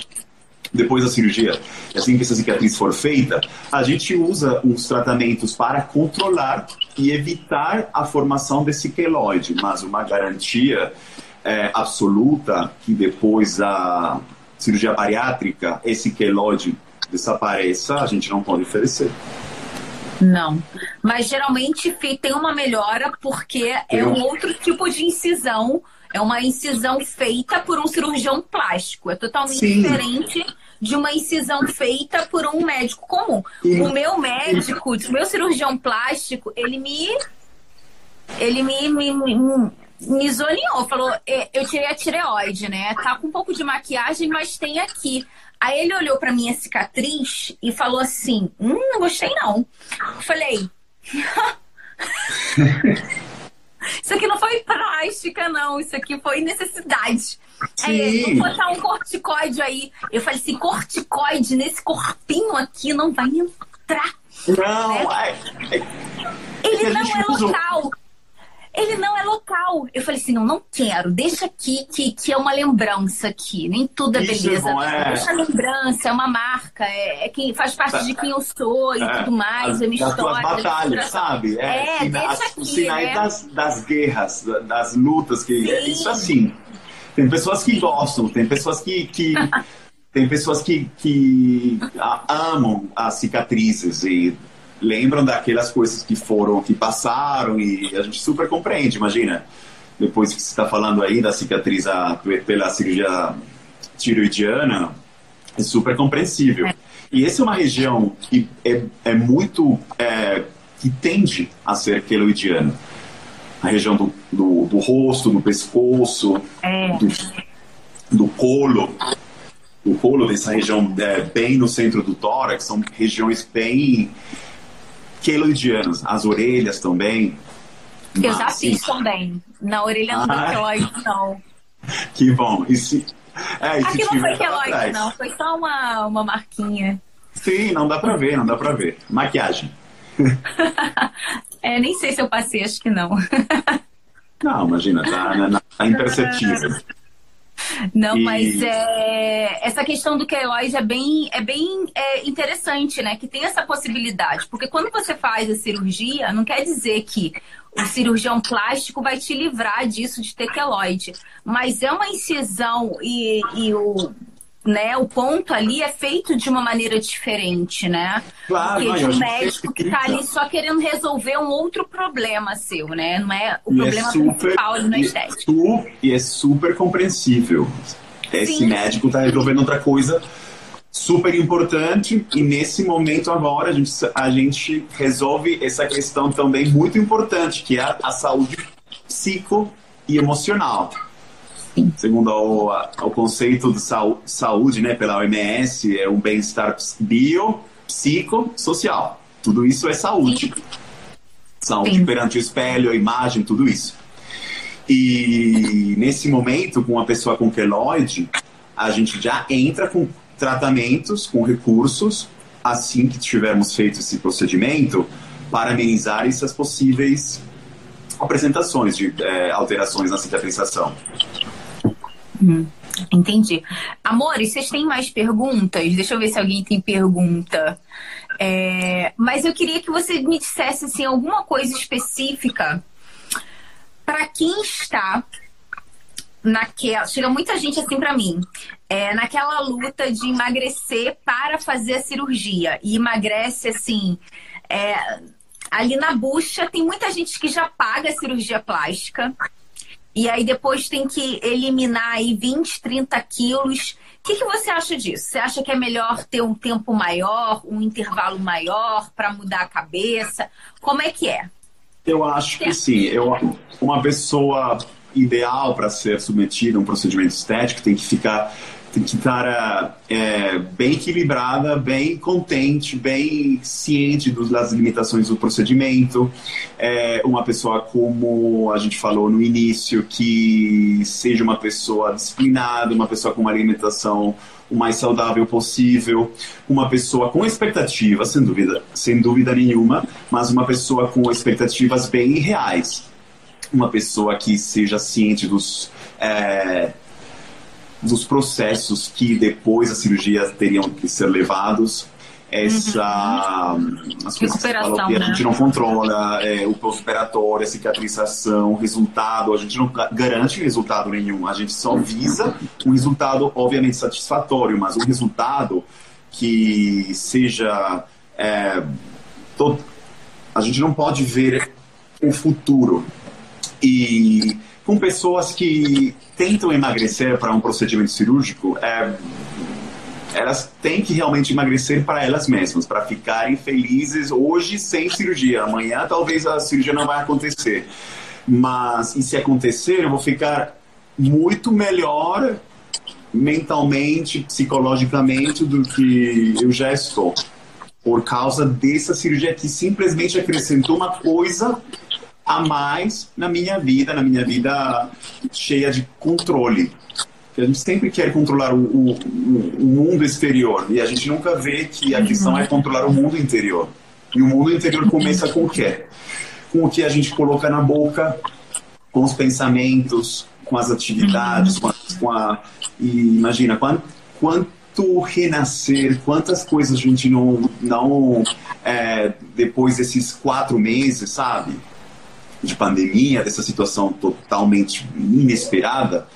depois da cirurgia, assim que essa cicatriz for feita, a gente usa uns tratamentos para controlar e evitar a formação desse queloide, mas uma garantia é, absoluta que depois da cirurgia bariátrica esse queloide desapareça, a gente não pode oferecer. Não. Mas geralmente tem uma melhora porque é um outro tipo de incisão. É uma incisão feita por um cirurgião plástico. É totalmente Sim. diferente de uma incisão feita por um médico comum. O meu médico, o meu cirurgião plástico, ele me. Ele me, me, me me zoneou, falou: é, eu tirei a tireoide, né? Tá com um pouco de maquiagem, mas tem aqui. Aí ele olhou pra minha cicatriz e falou assim: Hum, não gostei não. Eu falei. Isso aqui não foi plástica, não. Isso aqui foi necessidade. Sim. É, vou botar um corticoide aí. Eu falei assim, corticoide nesse corpinho aqui não vai entrar. Não, né? ai, ai, Ele não é local. Ele não é local. Eu falei assim, não, não quero. Deixa aqui que, que é uma lembrança aqui. Nem tudo é Isso beleza. É bom, é... Deixa a lembrança, é uma marca, é, é quem faz parte de quem eu sou e é, tudo mais, é minha história. As batalhas, sabe? É, é deixa as, aqui, os sinais né? das, das guerras, das lutas, que Sim. isso assim. Tem pessoas que gostam, tem pessoas que, que tem pessoas que, que amam as cicatrizes e lembram daquelas coisas que foram, que passaram e a gente super compreende, imagina. Depois que você está falando aí da cicatriz a, pela cirurgia tiroidiana, é super compreensível. E essa é uma região que é, é muito. É, que tende a ser queloidiana. A região do, do, do rosto, do pescoço, é. do, do colo. O colo dessa região é, bem no centro do tórax são regiões bem queloidianos, as orelhas também. Eu já fiz também. Na orelha não ah, queloide, não. Que bom. E se, é, e Aqui não foi queloide, não. Foi só uma, uma marquinha. Sim, não dá pra ver, não dá pra ver. Maquiagem. é, nem sei se eu passei, acho que não. não, imagina, tá, tá imperceptível. Não, e... mas é, essa questão do queloide é bem, é bem é, interessante, né? Que tem essa possibilidade. Porque quando você faz a cirurgia, não quer dizer que o cirurgião plástico vai te livrar disso de ter queloide. Mas é uma incisão e, e o né, o ponto ali é feito de uma maneira diferente, né? Claro, Porque de um médico que está ali só querendo resolver um outro problema seu, né? Não é o e é problema é super, principal ali na estética. E é super compreensível. Esse Sim. médico está resolvendo outra coisa super importante e nesse momento agora a gente, a gente resolve essa questão também muito importante, que é a, a saúde psico e emocional. Segundo o, conceito de saúde, né, pela OMS, é um bem-estar bio, psico, social. Tudo isso é saúde. Saúde Sim. perante o espelho, a imagem, tudo isso. E nesse momento, com uma pessoa com queloide, a gente já entra com tratamentos, com recursos, assim que tivermos feito esse procedimento, para amenizar essas possíveis apresentações de é, alterações na cicatrização. Hum, entendi. Amores, vocês têm mais perguntas? Deixa eu ver se alguém tem pergunta. É, mas eu queria que você me dissesse assim, alguma coisa específica para quem está naquela. Chega muita gente assim para mim, é, naquela luta de emagrecer para fazer a cirurgia. E emagrece assim. É, ali na bucha, tem muita gente que já paga a cirurgia plástica e aí depois tem que eliminar aí 20, 30 quilos. O que, que você acha disso? Você acha que é melhor ter um tempo maior, um intervalo maior para mudar a cabeça? Como é que é? Eu acho que sim. Eu, uma pessoa ideal para ser submetida a um procedimento estético tem que ficar que estar é, bem equilibrada, bem contente, bem ciente das limitações do procedimento. É, uma pessoa, como a gente falou no início, que seja uma pessoa disciplinada, uma pessoa com uma alimentação o mais saudável possível, uma pessoa com expectativas, sem dúvida, sem dúvida nenhuma, mas uma pessoa com expectativas bem reais. Uma pessoa que seja ciente dos. É, dos processos que depois da cirurgia teriam que ser levados. Essa uhum. as coisas que, falam que a né? gente não controla, é, o pós-operatório, a cicatrização, o resultado, a gente não garante resultado nenhum, a gente só visa um resultado obviamente satisfatório, mas um resultado que seja é, todo, a gente não pode ver o futuro e com pessoas que tentam emagrecer para um procedimento cirúrgico, é, elas têm que realmente emagrecer para elas mesmas, para ficarem felizes hoje sem cirurgia. Amanhã talvez a cirurgia não vai acontecer. Mas, e se acontecer, eu vou ficar muito melhor mentalmente, psicologicamente do que eu já estou. Por causa dessa cirurgia que simplesmente acrescentou uma coisa a mais na minha vida, na minha vida cheia de controle. A gente sempre quer controlar o, o, o mundo exterior e a gente nunca vê que a questão é controlar o mundo interior. E o mundo interior começa com o quê? Com o que a gente coloca na boca, com os pensamentos, com as atividades, com a, com a e imagina quanto, quanto renascer, quantas coisas a gente não, não é, depois desses quatro meses, sabe, de pandemia, dessa situação totalmente inesperada,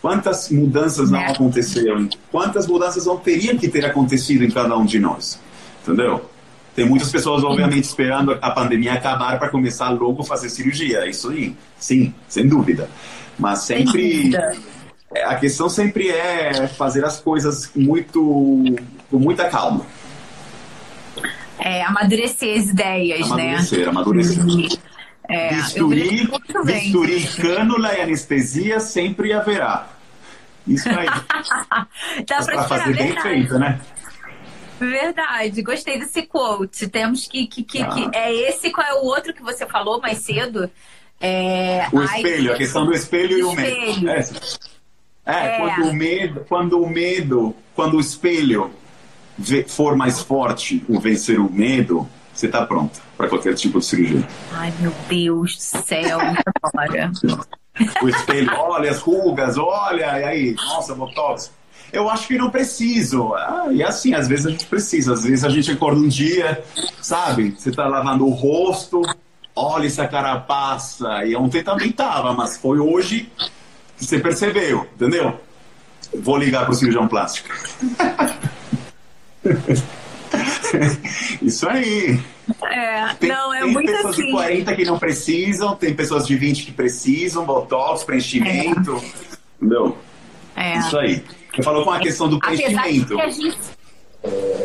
quantas mudanças não é. aconteceram, quantas mudanças não teriam que ter acontecido em cada um de nós, entendeu? Tem muitas pessoas, obviamente, esperando a pandemia acabar para começar logo a fazer cirurgia. Isso aí, sim, sem dúvida. Mas sempre. A questão sempre é fazer as coisas muito com muita calma. É, amadurecer as ideias, amadurecer, né? Amadurecer, amadurecer. É, bisturi, bisturi, cânula e anestesia sempre haverá. Isso aí. Dá para fazer bem feito, né? Verdade, gostei desse quote. Temos que, que, que, ah. que, É esse, qual é o outro que você falou mais cedo? É... O espelho, Ai, a questão do espelho, e o medo. É, é, é, Quando, o medo, quando o medo, quando o espelho for mais forte o vencer o medo, você está pronta para qualquer tipo de cirurgia. Ai, meu Deus do céu, agora. o espelho, olha as rugas, olha, e aí, nossa, botox eu acho que não preciso. Ah, e assim, às vezes a gente precisa. Às vezes a gente acorda um dia, sabe? Você tá lavando o rosto, olha essa carapaça. E ontem também tava, mas foi hoje que você percebeu, entendeu? Vou ligar pro cirurgião plástico. Isso aí. É, tem, não, é tem muito pessoas assim. de 40 que não precisam, tem pessoas de 20 que precisam, botox, preenchimento. É. Entendeu? É. Isso aí. Você falou com a questão do crescimento.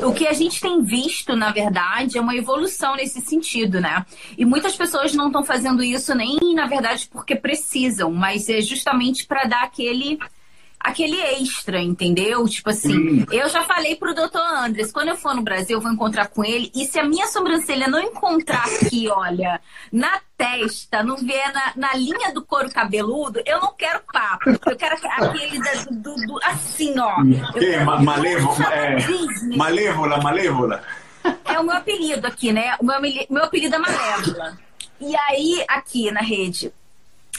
o que a gente tem visto, na verdade, é uma evolução nesse sentido, né? E muitas pessoas não estão fazendo isso nem, na verdade, porque precisam, mas é justamente para dar aquele aquele extra, entendeu? Tipo assim, eu já falei pro doutor Andres, quando eu for no Brasil, eu vou encontrar com ele, e se a minha sobrancelha não encontrar aqui, olha, na testa, não vier na, na linha do couro cabeludo, eu não quero papo. Eu quero aquele da, do, do, assim, ó. Que? Malévola, é, malévola, malévola. É o meu apelido aqui, né? O meu, meu apelido é Malévola. E aí, aqui na rede,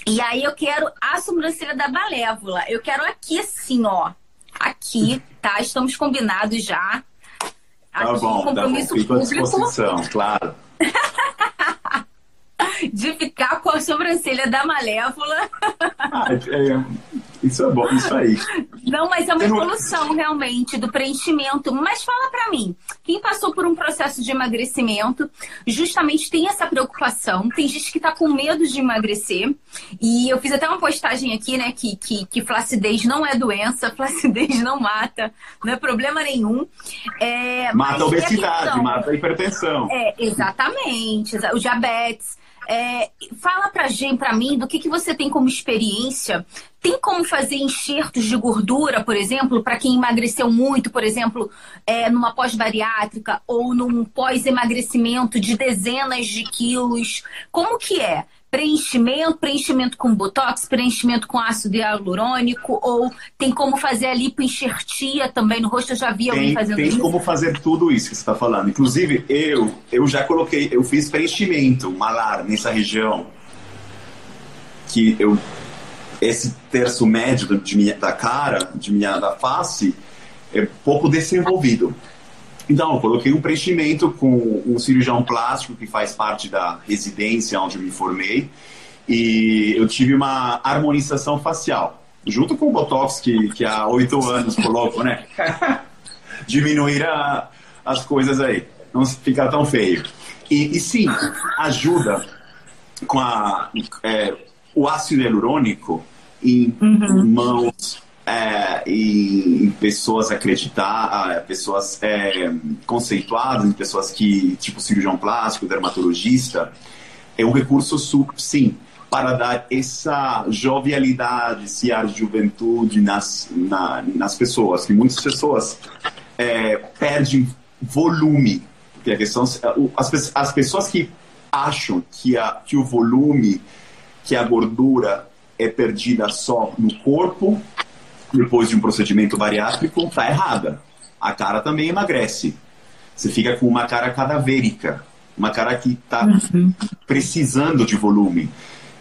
e aí eu quero a sobrancelha da malévola. Eu quero aqui assim, ó. Aqui, tá? Estamos combinados já. Tá aqui, bom, compromisso tá bom. Fico à disposição, claro. de ficar com a sobrancelha da malévola. Ah, é, é, isso é bom, isso aí. Não, mas é uma evolução realmente do preenchimento. Mas fala para mim, quem passou por um processo de emagrecimento justamente tem essa preocupação. Tem gente que tá com medo de emagrecer. E eu fiz até uma postagem aqui, né, que, que, que flacidez não é doença, flacidez não mata, não é problema nenhum. É, mata a obesidade, mata a hipertensão. É, exatamente. O diabetes. É, fala pra gente, pra mim, do que, que você tem como experiência. Tem como fazer enxertos de gordura, por exemplo, para quem emagreceu muito, por exemplo, é, numa pós-bariátrica ou num pós-emagrecimento de dezenas de quilos? Como que é? Preenchimento, preenchimento com botox, preenchimento com ácido hialurônico, ou tem como fazer a lipoenxertia também no rosto? Eu já vi alguém tem, fazendo tem isso. Tem como fazer tudo isso que você está falando. Inclusive, eu, eu já coloquei, eu fiz preenchimento malar nessa região que eu esse terço médio de minha, da cara, de minha da face, é pouco desenvolvido. Então, eu coloquei um preenchimento com um cirurgião plástico que faz parte da residência onde eu me formei e eu tive uma harmonização facial, junto com o Botox que, que há oito anos coloco, né? Diminuir a, as coisas aí, não ficar tão feio. E, e sim, ajuda com a, é, o ácido hialurônico em uhum. mãos, é, em, pessoas acreditar, pessoas é, conceituadas, em pessoas que, tipo cirurgião plástico, dermatologista, é um recurso sim. para dar essa jovialidade, esse ar de juventude nas, na, nas pessoas, que muitas pessoas é, perdem volume. Porque a questão, as, as pessoas que acham que, a, que o volume, que a gordura é perdida só no corpo, depois de um procedimento bariátrico, está errada. A cara também emagrece. Você fica com uma cara cadavérica, uma cara que está uhum. precisando de volume,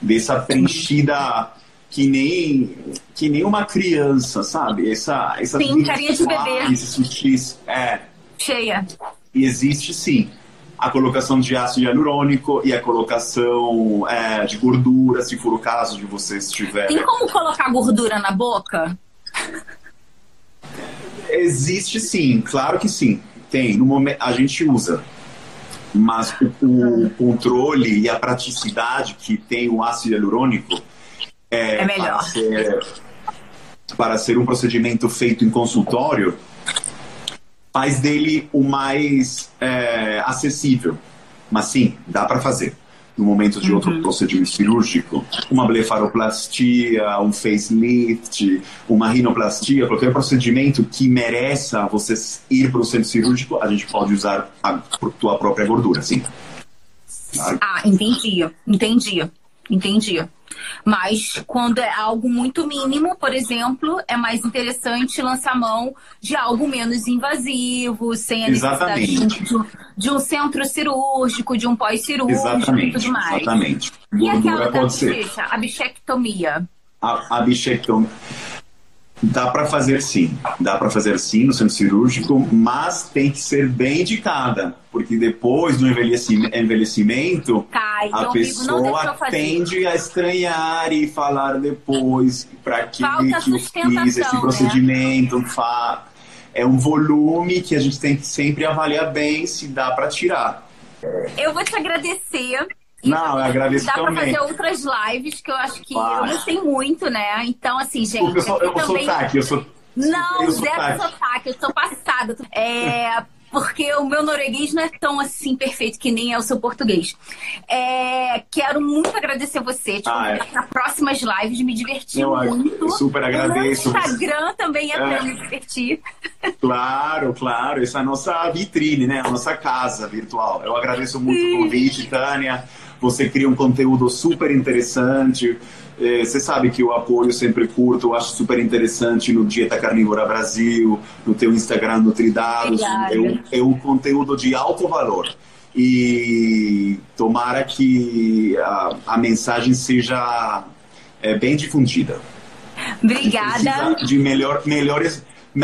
dessa preenchida que nem que nem uma criança, sabe? Essa essa sim, carinha de bebê. Sutis, é. Cheia. E existe sim a colocação de ácido hialurônico e a colocação é, de gordura, se for o caso de você estiver. Tem como colocar gordura na boca? Existe sim, claro que sim. Tem, no momento a gente usa. Mas o, o controle e a praticidade que tem o ácido hialurônico é, é melhor. Para ser, para ser um procedimento feito em consultório, faz dele o mais é, acessível. Mas sim, dá para fazer. No momento de outro uhum. procedimento cirúrgico, uma blefaroplastia, um facelift, uma rinoplastia, qualquer procedimento que mereça você ir para o centro cirúrgico, a gente pode usar a tua própria gordura, sim. Ah, entendi, entendi, entendi. Mas quando é algo muito mínimo, por exemplo, é mais interessante lançar mão de algo menos invasivo, sem a necessidade de, de, um centro cirúrgico, de um pós-cirúrgico e tudo mais. Exatamente. E aquela da bochecha, a bichectomia? A, a bichectomia. Dá para fazer sim, dá para fazer sim no centro cirúrgico, mas tem que ser bem indicada, porque depois do envelhecimento, Cai, a pessoa tende a estranhar e falar depois para que, que eu fiz esse né? procedimento. Né? É um volume que a gente tem que sempre avaliar bem se dá para tirar. Eu vou te agradecer não, eu agradeço dá também. Dá pra fazer outras lives que eu acho que eu gostei muito, né? Então, assim, gente. eu sou, eu também... sotaque, eu sou. Não, zero sotaque, eu sou passada. É, porque o meu norueguês não é tão assim perfeito que nem é o seu português. É, quero muito agradecer você, te ah, é. para próximas lives, me diverti eu, muito. Super agradeço. O Instagram também é, é. para me divertir. Claro, claro, essa é a nossa vitrine, né? A nossa casa virtual. Eu agradeço muito o convite, Tânia. Você cria um conteúdo super interessante. É, você sabe que o apoio sempre curto, eu acho super interessante no Dieta Carnívora Brasil, no teu Instagram Nutridados. É um, é um conteúdo de alto valor. E tomara que a, a mensagem seja é, bem difundida. Obrigada. De melhor, melhores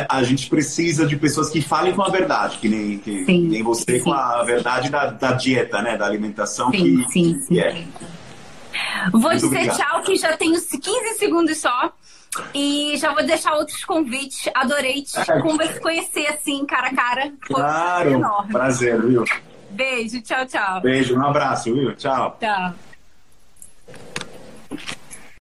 a gente precisa de pessoas que falem com a verdade, que nem, que, sim, nem você sim. com a verdade da, da, dieta, né? Da alimentação. Sim, que, sim, sim. É. Vou Muito dizer obrigado. tchau, que já tenho 15 segundos só. E já vou deixar outros convites. Adorei te é. conhecer assim, cara a cara. Foi claro, enorme. prazer, viu? Beijo, tchau, tchau. Beijo, um abraço, viu? Tchau. Tchau.